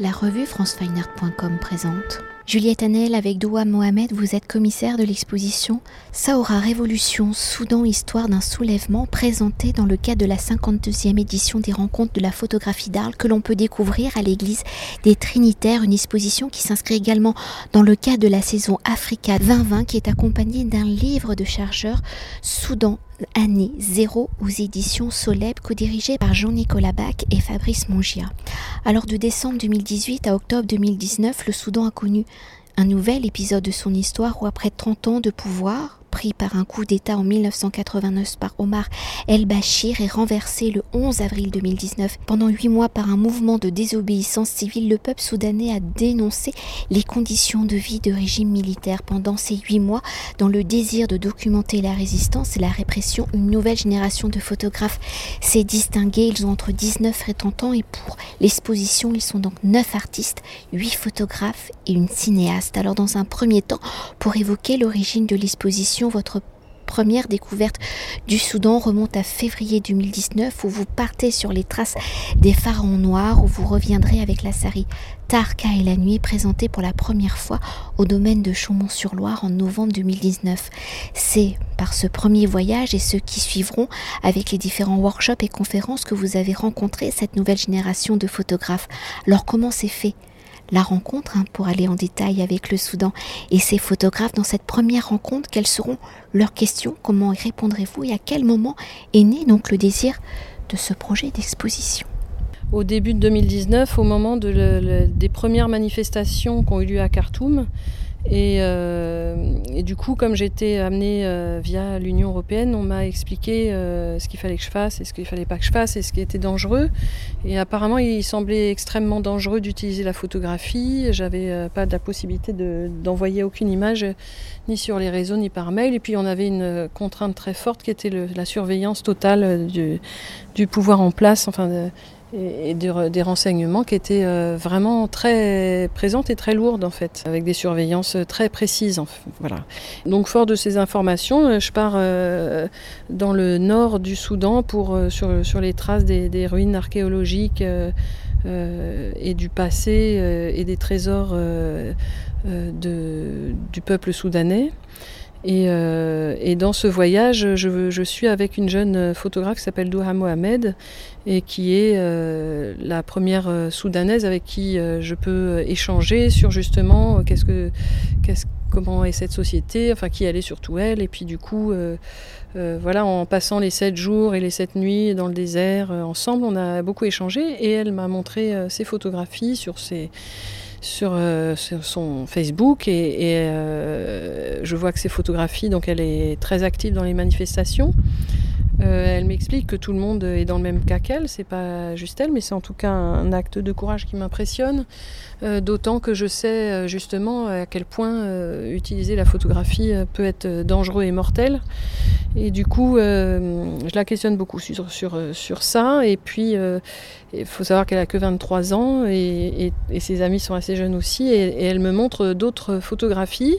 La revue francefineart.com présente. Juliette Annel avec Doua Mohamed, vous êtes commissaire de l'exposition Saora Révolution, Soudan, histoire d'un soulèvement, présentée dans le cadre de la 52e édition des rencontres de la photographie d'Arles que l'on peut découvrir à l'église des Trinitaires, une exposition qui s'inscrit également dans le cadre de la saison Africa 2020 qui est accompagnée d'un livre de chargeur Soudan année zéro aux éditions Soleb, co-dirigé par Jean-Nicolas Bach et Fabrice Mongia. Alors de décembre 2018 à octobre 2019, le Soudan a connu un nouvel épisode de son histoire où après 30 ans de pouvoir, pris par un coup d'État en 1989 par Omar el-Bashir et renversé le 11 avril 2019. Pendant huit mois par un mouvement de désobéissance civile, le peuple soudanais a dénoncé les conditions de vie de régime militaire. Pendant ces huit mois, dans le désir de documenter la résistance et la répression, une nouvelle génération de photographes s'est distinguée. Ils ont entre 19 et 30 ans et pour l'exposition, ils sont donc neuf artistes, huit photographes et une cinéaste. Alors dans un premier temps, pour évoquer l'origine de l'exposition, votre première découverte du Soudan remonte à février 2019 où vous partez sur les traces des pharaons noirs où vous reviendrez avec la série Tarka et la nuit présentée pour la première fois au domaine de Chaumont-sur-Loire en novembre 2019. C'est par ce premier voyage et ceux qui suivront avec les différents workshops et conférences que vous avez rencontré cette nouvelle génération de photographes. Alors comment c'est fait la rencontre hein, pour aller en détail avec le Soudan et ses photographes dans cette première rencontre. Quelles seront leurs questions? Comment y répondrez-vous? Et à quel moment est né donc le désir de ce projet d'exposition? Au début de 2019, au moment des premières manifestations qui ont eu lieu à Khartoum, euh, et, du coup, comme j'étais amenée euh, via l'Union européenne, on m'a expliqué euh, ce qu'il fallait que je fasse et ce qu'il fallait pas que je fasse et ce qui était dangereux. Et apparemment, il semblait extrêmement dangereux d'utiliser la photographie. J'avais pas la possibilité d'envoyer aucune image ni sur les réseaux ni par mail. Et puis, on avait une contrainte très forte qui était la surveillance totale du, du, pouvoir en place. Enfin, et, des, renseignements qui étaient euh, vraiment très présentes et très lourdes en fait, avec des surveillances très précises. voilà. Donc fort de ces informations, euh, je pars euh, dans le nord du Soudan pour, sur, sur les traces des, ruines archéologiques et du passé et des trésors du peuple soudanais. Euh, et, dans ce voyage, je, suis avec une jeune photographe qui s'appelle Douha Mohamed et qui est euh, la première euh, soudanaise avec qui je peux échanger sur justement comment est cette société, enfin qui elle est surtout elle. Et puis du coup, voilà, en passant les sept jours et les sept nuits dans le désert ensemble, on a beaucoup échangé et elle m'a montré ses photographies sur ses euh, sur, son Facebook et, euh, je vois que ses photographies, donc elle est très active dans les manifestations. Euh, elle m'explique que tout le monde est dans le même cas qu'elle, c'est pas juste elle, mais c'est en tout cas un acte de courage qui m'impressionne, d'autant que je sais justement à quel point utiliser la photographie peut être dangereux et mortel. Et du coup, je la questionne beaucoup sur, sur, sur ça. Et puis, il faut savoir qu'elle a que 23 ans et, ses amis sont assez jeunes aussi. Et, elle me montre d'autres photographies,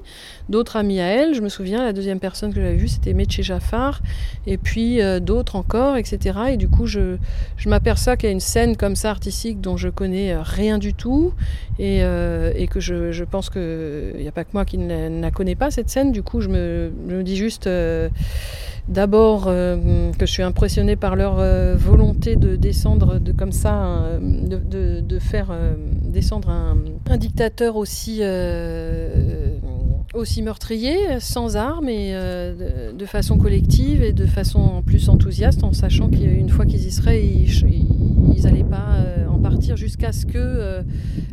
d'autres amis à elle. Je me souviens, la deuxième personne que j'avais vue, c'était Meche Jafar. Et puis euh, d'autres encore, etc. Et du coup, je, je m'aperçois qu'il y a une scène comme ça artistique dont je connais euh, rien du tout. Et, euh, que je, pense qu'il n'y a pas que moi qui ne la, connais pas, cette scène. Du coup, je me, dis juste d'abord que je suis impressionnée par leur volonté de descendre de, comme ça de, faire euh, descendre un, dictateur aussi, euh, aussi meurtrier, sans armes et euh, de, façon collective et de façon plus enthousiaste, en sachant qu'une fois qu'ils y seraient, ils n'allaient pas en partir jusqu'à ce que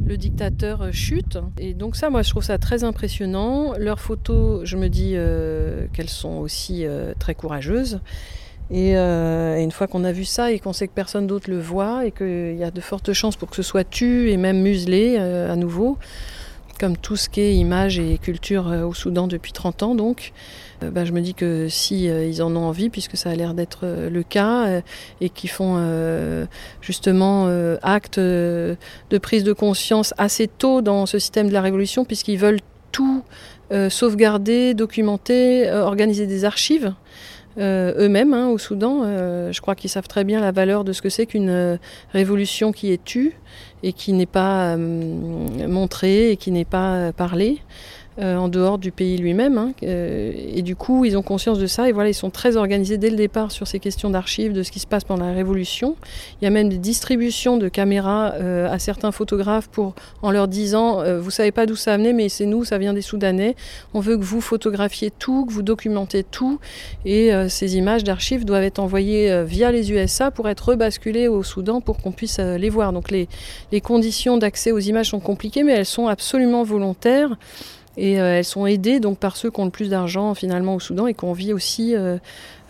le dictateur chute. Et donc ça, moi, je trouve ça très impressionnant. Leurs photos, je me dis qu'elles sont aussi très courageuses. Euh, et, une fois qu'on a vu ça et qu'on sait que personne d'autre le voit et qu'il y a de fortes chances pour que ce soit tu et même muselé euh, à nouveau, comme tout ce qui est image et culture euh, au Soudan depuis 30 ans donc, bah, je me dis que si ils en ont envie, puisque ça a l'air d'être le cas, et qu'ils font justement acte de prise de conscience assez tôt dans ce système de la révolution, puisqu'ils veulent tout sauvegarder, documenter, organiser des archives. Eux-mêmes hein, au Soudan. je crois qu'ils savent très bien la valeur de ce que c'est qu'une révolution qui est tue et qui n'est pas montrée et qui n'est pas parlée. Euh, en dehors du pays lui-même. Hein, euh, et du coup, ils ont conscience de ça et voilà, ils sont très organisés dès le départ sur ces questions d'archives, de ce qui se passe pendant la Révolution. Il y a même des distributions de caméras euh, à certains photographes pour, en leur disant, vous savez pas d'où ça a amené, mais c'est nous, ça vient des Soudanais. On veut que vous photographiez tout, que vous documentez tout, et ces images d'archives doivent être envoyées via les USA pour être rebasculées au Soudan pour qu'on puisse les voir. Donc les, les conditions d'accès aux images sont compliquées, mais elles sont absolument volontaires. Et euh, elles sont aidées donc par ceux qui ont le plus d'argent finalement au Soudan et qui ont envie aussi euh,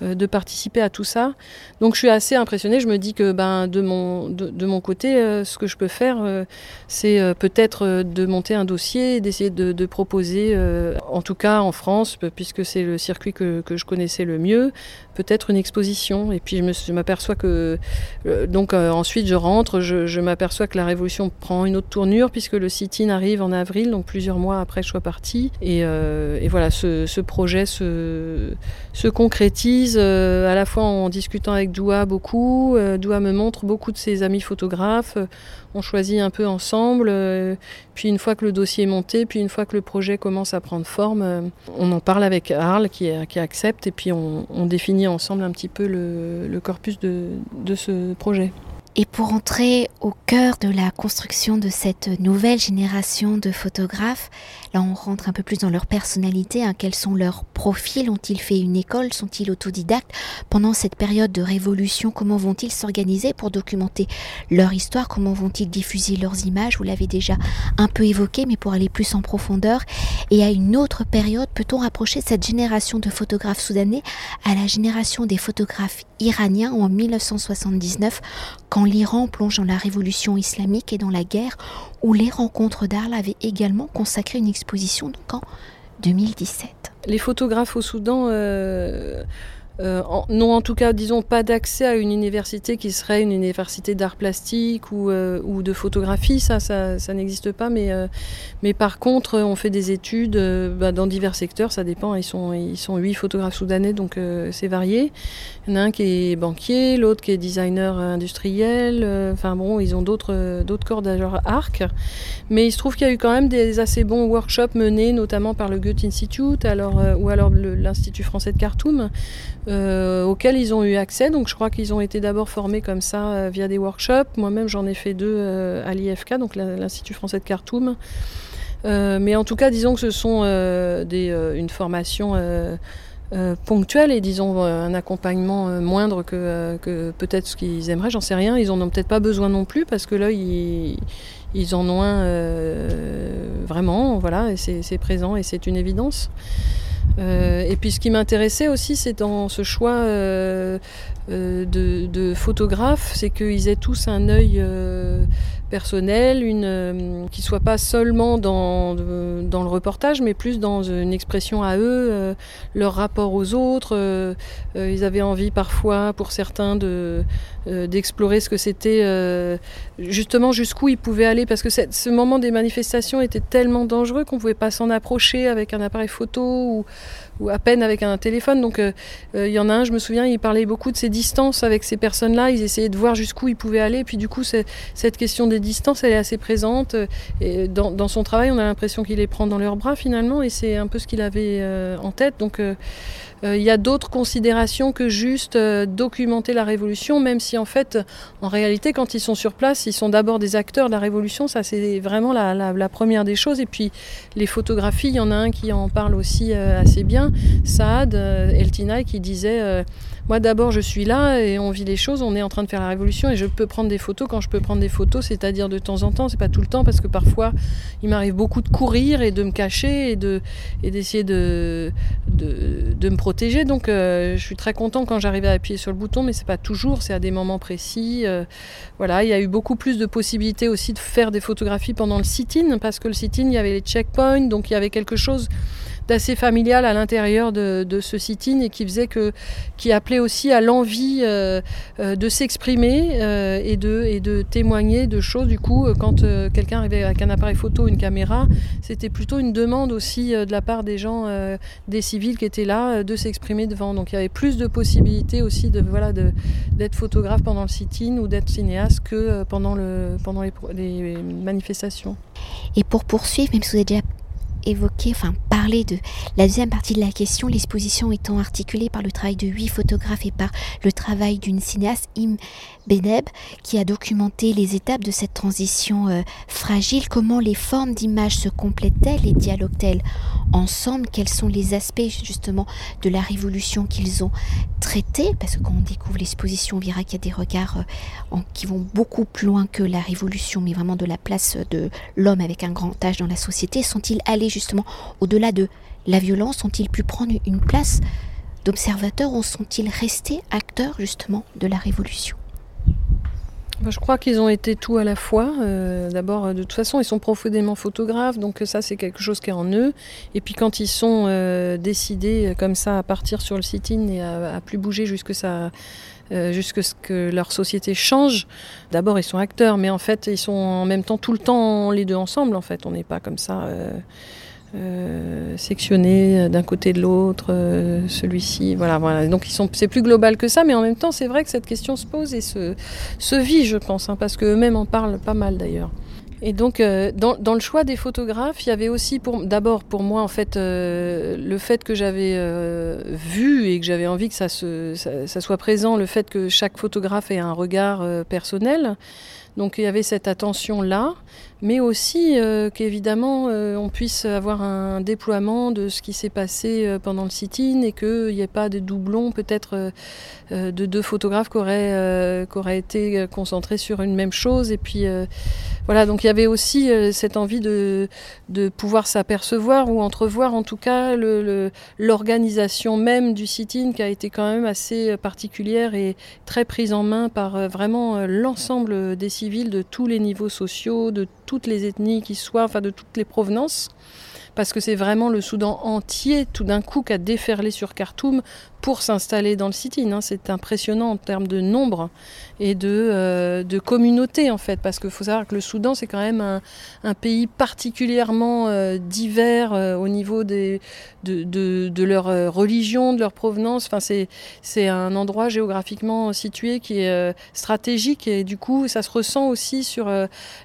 de participer à tout ça. Donc je suis assez impressionnée. Je me dis que ben, de, mon, de, mon côté, euh, ce que je peux faire, euh, c'est peut-être de monter un dossier, d'essayer de, proposer, en tout cas en France, puisque c'est le circuit que, que, je connaissais le mieux, peut-être une exposition. Et puis je m'aperçois que, donc ensuite je rentre, je, m'aperçois que la révolution prend une autre tournure, puisque le sit-in arrive en avril, donc plusieurs mois après que je sois partie. Et, et voilà, ce, ce projet se, se concrétise euh, à la fois en discutant avec Doua beaucoup. Euh, Doua me montre beaucoup de ses amis photographes. on choisit un peu ensemble. Euh, puis une fois que le dossier est monté, puis une fois que le projet commence à prendre forme, on en parle avec Arles qui, accepte et puis on, définit ensemble un petit peu le, corpus de ce projet. Et pour entrer au cœur de la construction de cette nouvelle génération de photographes, là on rentre un peu plus dans leur personnalité, hein, quels sont leurs profils, ont-ils fait une école, sont-ils autodidactes? Pendant cette période de révolution, comment vont-ils s'organiser pour documenter leur histoire? Comment vont-ils diffuser leurs images? Vous l'avez déjà un peu évoqué, mais pour aller plus en profondeur. Et à une autre période, peut-on rapprocher cette génération de photographes soudanais à la génération des photographes iraniens en 1979, quand l'Iran plonge dans la révolution islamique et dans la guerre, où les rencontres d'Arles avaient également consacré une exposition en 2017. Les photographes au Soudan euh, euh, n'ont en tout cas, disons, pas d'accès à une université qui serait une université d'art plastique ou, euh, de photographie, ça, ça, n'existe pas. Mais, euh, par contre, on fait des études bah, dans divers secteurs, ça dépend. Ils sont, sont huit photographes soudanais, donc c'est varié. Il y en a un qui est banquier, l'autre qui est designer industriel. Enfin bon, ils ont d'autres, d'autres cordes à leur arc. Mais il se trouve qu'il y a eu quand même des assez bons workshops menés, notamment par le Goethe Institute alors, ou alors l'Institut français de Khartoum euh, auxquels ils ont eu accès. Donc je crois qu'ils ont été d'abord formés comme ça euh, via des workshops. Moi-même j'en ai fait deux euh, à l'IFK, donc l'Institut français de Khartoum. mais en tout cas, disons que ce sont une formation ponctuelle et disons un accompagnement moindre que, peut-être ce qu'ils aimeraient, j'en sais rien. Ils en ont peut-être pas besoin non plus parce que là, ils, en ont un vraiment, voilà, c'est présent et c'est une évidence. Euh, et puis ce qui m'intéressait aussi, c'est dans ce choix euh, euh, de, de photographes, c'est qu'ils aient tous un œil personnel, une, euh, qui soit pas seulement dans, le reportage, mais plus dans une expression à eux, euh, leur rapport aux autres. Euh, ils avaient envie parfois, pour certains, de d'explorer ce que c'était, justement jusqu'où ils pouvaient aller, parce que ce moment des manifestations était tellement dangereux qu'on pouvait pas s'en approcher avec un appareil photo ou, ou à peine avec un téléphone. Donc il y en a un, je me souviens, il parlait beaucoup de ces distances avec ces personnes-là. Ils essayaient de voir jusqu'où ils pouvaient aller. Puis du coup, cette question des distance, elle est assez présente. Et dans, son travail, on a l'impression qu'il les prend dans leurs bras finalement, et c'est un peu ce qu'il avait euh, en tête. Donc euh, euh, il y a d'autres considérations que juste documenter la révolution, même si en fait, en réalité, quand ils sont sur place, ils sont d'abord des acteurs de la révolution. Ça, c'est vraiment la, première des choses. Et puis les photographies, il y en a un qui en parle aussi assez bien, Saad Eltinay, qui disait moi d'abord je suis là et on vit les choses, on est en train de faire la révolution et je peux prendre des photos quand je peux prendre des photos, c'est-à-dire de temps en temps, c'est pas tout le temps parce que parfois il m'arrive beaucoup de courir et de me cacher et de et d'essayer de, de, me protéger. Donc euh, je suis très content quand j'arrive à appuyer sur le bouton, mais c'est pas toujours, c'est à des moments précis. Euh, voilà, il y a eu beaucoup plus de possibilités aussi de faire des photographies pendant le sit-in parce que le sit-in il y avait les checkpoints, donc il y avait quelque chose d'assez familial à l'intérieur de, ce sit-in et qui faisait que, qui appelait aussi à l'envie de s'exprimer et, de, et de témoigner de choses. Du coup, quand quelqu'un arrivait avec un appareil photo, une caméra, c'était plutôt une demande aussi de la part des gens, des civils qui étaient là, de s'exprimer devant. Donc il y avait plus de possibilités aussi de voilà d'être photographe pendant le sit-in ou d'être cinéaste que pendant, le, pendant les, manifestations. Et pour poursuivre, même si vous avez déjà évoquer, enfin parler de la deuxième partie de la question, l'exposition étant articulée par le travail de huit photographes et par le travail d'une cinéaste, Im Beneb, qui a documenté les étapes de cette transition euh, fragile, comment les formes d'images se complètent-elles et dialoguent-elles ensemble, quels sont les aspects justement de la révolution qu'ils ont traités, parce que quand on découvre l'exposition, on verra qu'il y a des regards euh, qui vont beaucoup plus loin que la révolution, mais vraiment de la place de l'homme avec un grand âge dans la société. Sont-ils allés justement au-delà de la violence? Ont-ils pu prendre une place d'observateurs ou sont-ils restés acteurs justement de la révolution? Je crois qu'ils ont été tout à la fois. Euh, d'abord, de toute façon, ils sont profondément photographes, donc ça, c'est quelque chose qui est en eux. Et puis, quand ils sont euh, décidés comme ça à partir sur le sit-in et à, plus bouger jusque ça, euh, jusque ce que leur société change. D'abord, ils sont acteurs, mais en fait, ils sont en même temps tout le temps les deux ensemble. En fait, on n'est pas comme ça. Euh, sectionnés d'un côté de l'autre, euh, celui-ci, voilà, voilà. Donc ils sont, c'est plus global que ça, mais en même temps, c'est vrai que cette question se pose et se, se vit, je pense, hein, parce qu'eux-mêmes en parlent pas mal d'ailleurs. Et donc, euh, dans, dans, le choix des photographes, il y avait aussi, d'abord pour moi, en fait, le fait que j'avais vu et que j'avais envie que ça, se, ça, soit présent, le fait que chaque photographe ait un regard personnel. Donc il y avait cette attention-là mais aussi euh, qu'évidemment euh, on puisse avoir un déploiement de ce qui s'est passé euh, pendant le sit-in et qu'il n'y ait pas de doublons peut-être de deux photographes qui auraient, qui auraient, été concentrés sur une même chose. Et puis voilà, donc il y avait aussi cette envie de, de pouvoir s'apercevoir ou entrevoir en tout cas l'organisation même du sit-in qui a été quand même assez particulière et très prise en main par vraiment l'ensemble des civils de tous les niveaux sociaux, de toutes les ethnies qui soient, enfin de toutes les provenances, parce que c'est vraiment le Soudan entier tout d'un coup qui a déferlé sur Khartoum pour s'installer dans le sit-in. Hein. C'est impressionnant en termes de nombre et de, euh, de communauté en fait, parce qu'il faut savoir que le Soudan c'est quand même un, pays particulièrement euh, divers euh, au niveau de, leur religion, de leur provenance. Enfin, c'est, un endroit géographiquement situé qui est stratégique et du coup ça se ressent aussi sur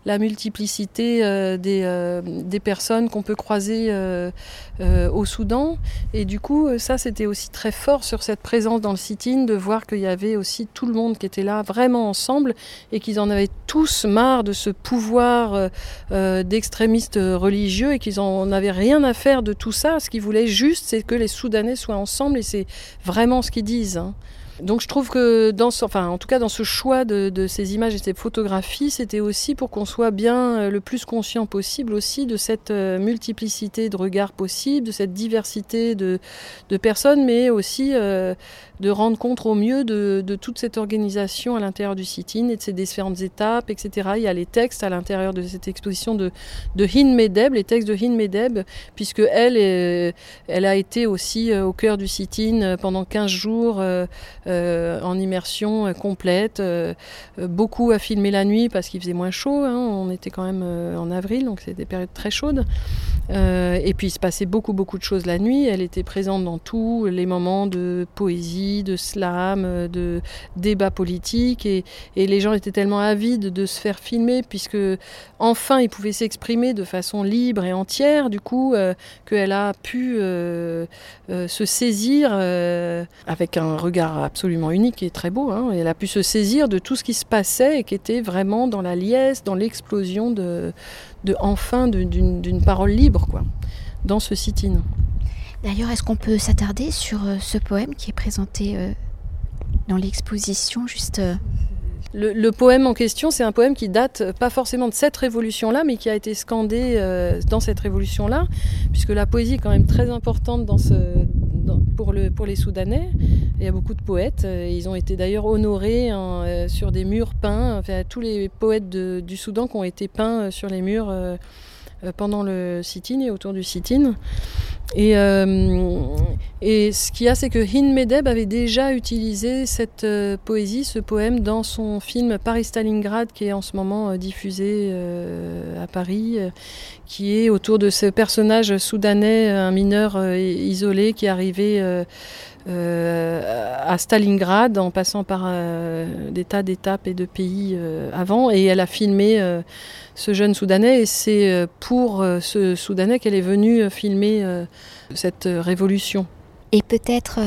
la multiplicité des personnes qu'on peut croiser au Soudan. Et du coup ça c'était aussi très fort sur cette présence dans le sit-in de voir qu'il y avait aussi tout le monde qui était là vraiment ensemble et qu'ils en avaient tous marre de ce pouvoir euh, euh, d'extrémistes religieux et qu'ils en avaient rien à faire de tout ça. Ce qu'ils voulaient juste, c'est que les Soudanais soient ensemble et c'est vraiment ce qu'ils disent. Donc je trouve que dans ce, enfin, en tout cas dans ce choix de, ces images et ces photographies, c'était aussi pour qu'on soit bien euh, le plus conscient possible aussi de cette euh, multiplicité de regards possibles, de cette diversité de, personnes, mais aussi euh, de rendre compte au mieux de, toute cette organisation à l'intérieur du sit-in et de ses différentes étapes, etc. Il y a les textes à l'intérieur de cette exposition de, Hin Medeb, les textes de Hin Medeb, puisque elle, elle a été aussi au cœur du sit-in pendant 15 jours. En immersion euh, complète, euh, beaucoup à filmer la nuit parce qu'il faisait moins chaud, hein. on était quand même en avril, donc c'était des périodes très chaudes. et puis il se passait beaucoup beaucoup de choses la nuit, elle était présente dans tous les moments de poésie, de slam, de débat politique, et, les gens étaient tellement avides de se faire filmer puisque enfin ils pouvaient s'exprimer de façon libre et entière, du coup qu'elle a pu se saisir avec un regard absolument absolument unique et très beau. Hein. elle a pu se saisir de tout ce qui se passait et qui était vraiment dans la liesse, dans l'explosion de, de enfin d'une parole libre, quoi, dans ce sit-in. D'ailleurs, est-ce qu'on peut s'attarder sur euh, ce poème qui est présenté euh, dans l'exposition juste euh, le, poème en question, c'est un poème qui date pas forcément de cette révolution-là, mais qui a été scandé dans cette révolution-là, puisque la poésie est quand même très importante pour, le, pour les Soudanais. Il y a beaucoup de poètes. Euh, ils ont été d'ailleurs honorés hein, euh, sur des murs peints. Enfin, tous les poètes du Soudan qui ont été peints euh, sur les murs pendant le sit-in et autour du sit-in. Et, et ce qu'il y a, c'est que Hin Medeb avait déjà utilisé cette poésie, ce poème, dans son film Paris-Stalingrad, qui est en ce moment diffusé à Paris, qui est autour de ce personnage soudanais, un mineur isolé qui est arrivé euh, à Stalingrad en passant par euh, des tas d'étapes et de pays euh, avant. Et elle a filmé ce jeune Soudanais et c'est pour ce Soudanais qu'elle est venue filmer cette révolution. Et peut-être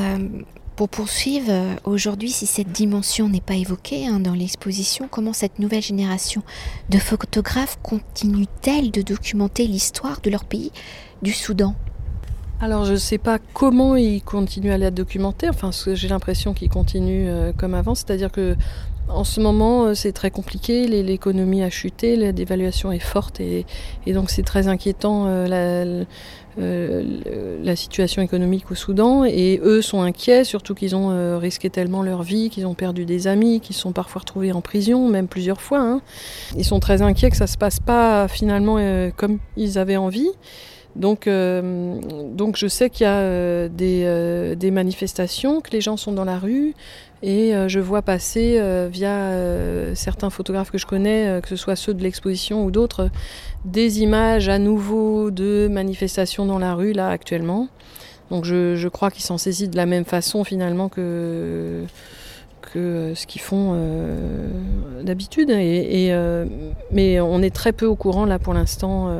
pour poursuivre, aujourd'hui, si cette dimension n'est pas évoquée hein, dans l'exposition, comment cette nouvelle génération de photographes continue-t-elle de documenter l'histoire de leur pays, du Soudan? Alors je ne sais pas comment ils continuent à la documenter, enfin j'ai l'impression qu'ils continuent euh, comme avant, c'est-à-dire que en ce moment euh, c'est très compliqué, l'économie a chuté, la dévaluation est forte et, donc c'est très inquiétant euh, la, situation économique au Soudan et eux sont inquiets, surtout qu'ils ont risqué tellement leur vie, qu'ils ont perdu des amis, qu'ils sont parfois retrouvés en prison, même plusieurs fois. Hein. Ils sont très inquiets que ça ne se passe pas finalement comme ils avaient envie. Donc, euh, donc je sais qu'il y a euh, euh, des, manifestations, que les gens sont dans la rue, et je vois passer via certains photographes que je connais, que ce soit ceux de l'exposition ou d'autres, des images à nouveau de manifestations dans la rue là actuellement. Donc je, crois qu'ils s'en saisissent de la même façon finalement que que ce qu'ils font d'habitude. mais on est très peu au courant là pour l'instant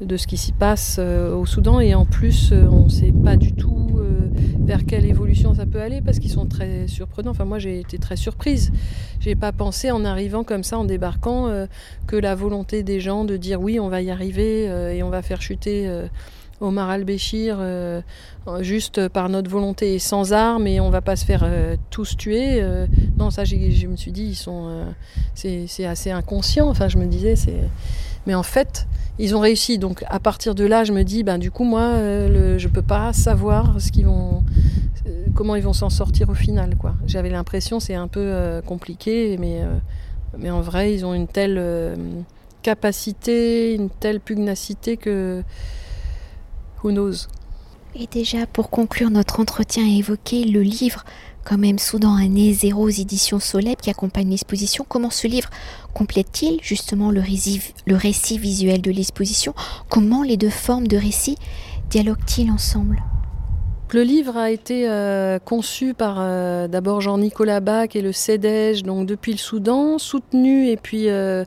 de ce qui s'y passe euh, au Soudan et en plus euh, on ne sait pas du tout euh, vers quelle évolution ça peut aller parce qu'ils sont très surprenants. Enfin moi j'ai été très surprise. J'ai pas pensé en arrivant comme ça en débarquant que la volonté des gens de dire oui on va y arriver et on va faire chuter Omar al-Béchir juste par notre volonté et sans armes et on va pas se faire tous tuer. non ça je me suis dit ils sont c'est assez inconscient. Enfin je me disais c'est mais en fait ils ont réussi. Donc à partir de là, je me dis, ben, du coup, moi, euh, je ne peux pas savoir ce vont, euh, comment ils vont s'en sortir au final. Quoi. J'avais l'impression, c'est un peu euh, compliqué, mais, mais en vrai, ils ont une telle capacité, une telle pugnacité que... Who knows Et déjà, pour conclure notre entretien et évoquer le livre quand même Soudan année zéro aux éditions Soleb qui accompagne l'exposition. Comment ce livre complète-t-il justement le récit, visuel de l'exposition? Comment les deux formes de récit dialoguent-ils ensemble? Le livre a été euh, conçu par euh, d'abord Jean-Nicolas Bach et le CEDEJ, donc depuis le Soudan, soutenu et puis, euh,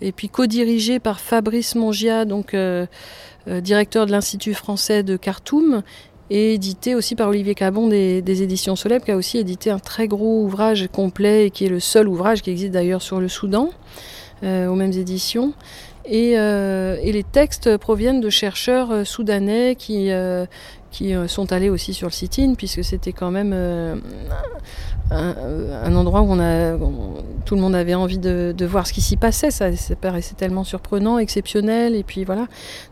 et puis co-dirigé par Fabrice Mongia, donc directeur de l'Institut français de Khartoum, et édité aussi par Olivier Cabon des, éditions Soleb, qui a aussi édité un très gros ouvrage complet, et qui est le seul ouvrage qui existe d'ailleurs sur le Soudan, euh, aux mêmes éditions. Et, euh, et, les textes proviennent de chercheurs euh, soudanais qui, qui sont allés aussi sur le sit-in, puisque c'était quand même un, endroit où tout le monde avait envie de, voir ce qui s'y passait. Ça, paraissait tellement surprenant, exceptionnel. Et puis voilà.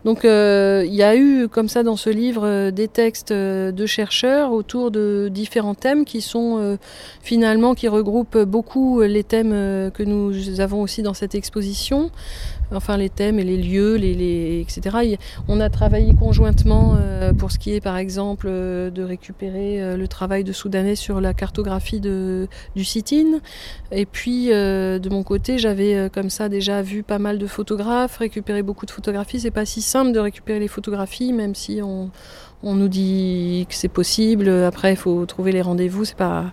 Donc euh, il y a eu comme ça dans ce livre euh, des textes euh, de chercheurs autour de différents thèmes qui sont finalement qui regroupent beaucoup les thèmes que nous avons aussi dans cette exposition enfin les thèmes et les lieux, les, etc. On a travaillé conjointement euh, pour ce qui est par exemple euh, de récupérer euh, le travail de Soudanais sur la cartographie de, du sit-in. Et puis de mon côté, j'avais comme ça déjà vu pas mal de photographes, récupéré beaucoup de photographies. C'est pas si simple de récupérer les photographies, même si on, on nous dit que c'est possible. Après, il faut trouver les rendez-vous. C'est pas.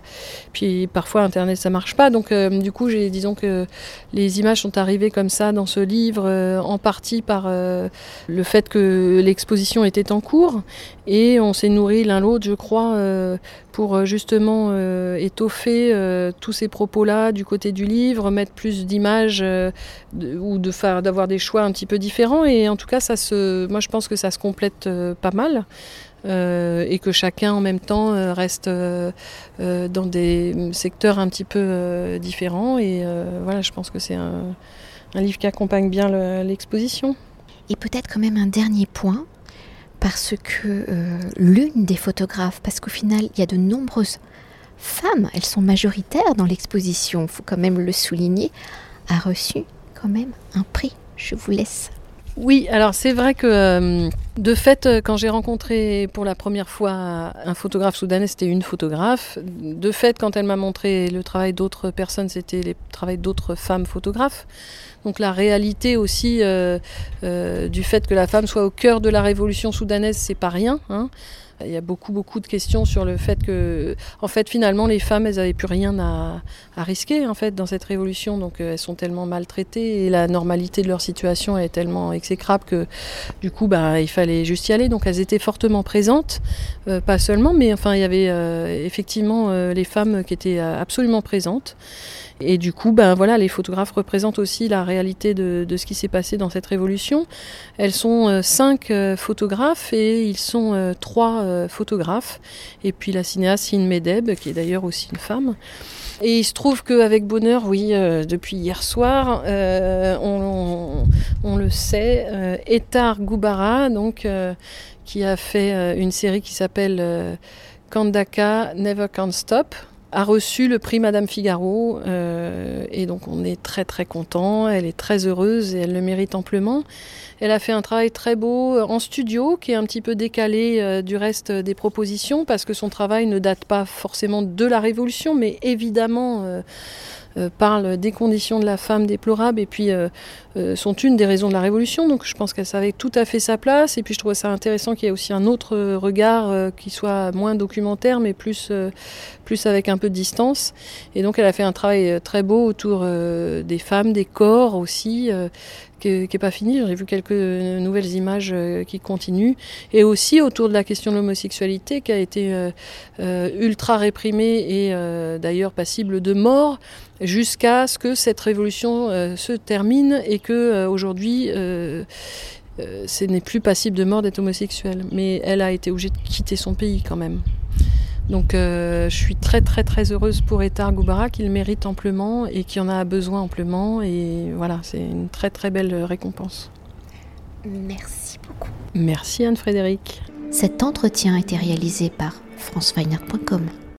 Puis parfois Internet ça marche pas. Donc euh, du coup, j'ai disons que les images sont arrivées comme ça dans ce livre, euh, en partie par euh, le fait que l'exposition était en cours et on s'est nourri l'un l'autre, je crois, pour justement étoffer tous ces propos-là du côté du livre, mettre plus d'images ou d'avoir des choix un petit peu différents. Et en tout cas, ça se, moi je pense que ça se complète pas mal. Euh, et que chacun en même temps euh, reste euh, dans des secteurs un petit peu différents. Et voilà, je pense que c'est un, livre qui accompagne bien l'exposition. Et peut-être quand même un dernier point, parce que l'une des photographes, parce qu'au final, il y a de nombreuses femmes, elles sont majoritaires dans l'exposition, il faut quand même le souligner, a reçu quand même un prix. Je vous laisse Oui, alors c'est vrai que euh, de fait, euh, quand j'ai rencontré pour la première fois un photographe soudanais, c'était une photographe. De fait, quand elle m'a montré le travail d'autres personnes, c'était le travail d'autres femmes photographes. Donc la réalité aussi euh, du fait que la femme soit au cœur de la révolution soudanaise, c'est pas rien. Hein. Il y a beaucoup, beaucoup de questions sur le fait que, en fait, finalement, les femmes, elles n'avaient plus rien à, risquer, en fait, dans cette révolution. Donc, euh, elles sont tellement maltraitées et la normalité de leur situation est tellement exécrable que, du coup, bah, il fallait juste y aller. Donc, elles étaient fortement présentes, euh, pas seulement, mais enfin, il y avait euh, effectivement les femmes qui étaient absolument présentes. Et du coup, ben voilà, les photographes représentent aussi la réalité de, ce qui s'est passé dans cette révolution. Elles sont cinq photographes et ils sont euh, trois photographes. Et puis la cinéaste Yin Medeb, qui est d'ailleurs aussi une femme. Et il se trouve qu'avec bonheur, oui, depuis hier soir, on, le sait, Etar Goubara, donc, qui a fait une série qui s'appelle Kandaka Never Can't Stop, a reçu le prix Madame Figaro euh, et donc on est très très content. Elle est très heureuse et elle le mérite amplement. Elle a fait un travail très beau en studio qui est un petit peu décalé euh, du reste des propositions parce que son travail ne date pas forcément de la Révolution, mais évidemment euh, euh, parle des conditions de la femme déplorables et puis euh, euh, sont une des raisons de la révolution. Donc je pense qu'elle savait tout à fait sa place. Et puis je trouve ça intéressant qu'il y ait aussi un autre regard qui soit moins documentaire mais plus, plus avec un peu de distance. Et donc elle a fait un travail très beau autour des femmes, des corps aussi qui n'est pas fini. J'ai vu quelques nouvelles images qui continuent. Et aussi autour de la question de l'homosexualité qui a été ultra réprimée et d'ailleurs passible de mort jusqu'à ce que cette révolution euh, se termine et que euh, aujourd'hui euh, ce n'est plus passible de mort d'être homosexuel. Mais elle a été obligée de quitter son pays quand même. Donc je suis très très très heureuse pour Etar Goubara qu'il mérite amplement et qui en a besoin amplement. Et voilà, c'est une très très belle récompense. Merci beaucoup. Merci Anne-Frédéric. Cet entretien a été réalisé par franceweiner.com.